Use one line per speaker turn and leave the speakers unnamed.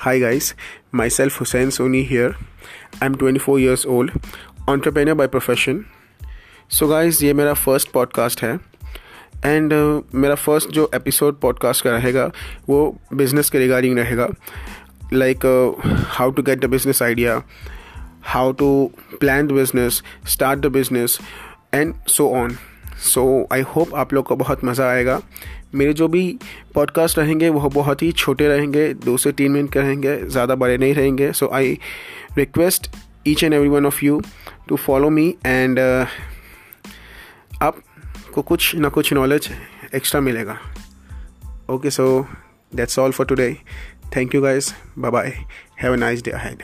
Hi guys, myself Hussein Soni here. I'm 24 years old, entrepreneur by profession. So guys, ये मेरा first podcast है and uh, मेरा first जो episode podcast का रहेगा वो बिज़नेस के रिगार्डिंग रहेगा like how to get the business idea how to plan the business start the business and so on so I hope आप लोग को बहुत मज़ा आएगा। मेरे जो भी पॉडकास्ट रहेंगे वह बहुत ही छोटे रहेंगे, दो से तीन मिनट के रहेंगे, ज़्यादा बड़े नहीं रहेंगे। So I request each and every one of you to follow me and आपको कुछ ना कुछ नॉलेज एक्स्ट्रा मिलेगा। Okay so that's all for today thank you guys bye bye have a nice day ahead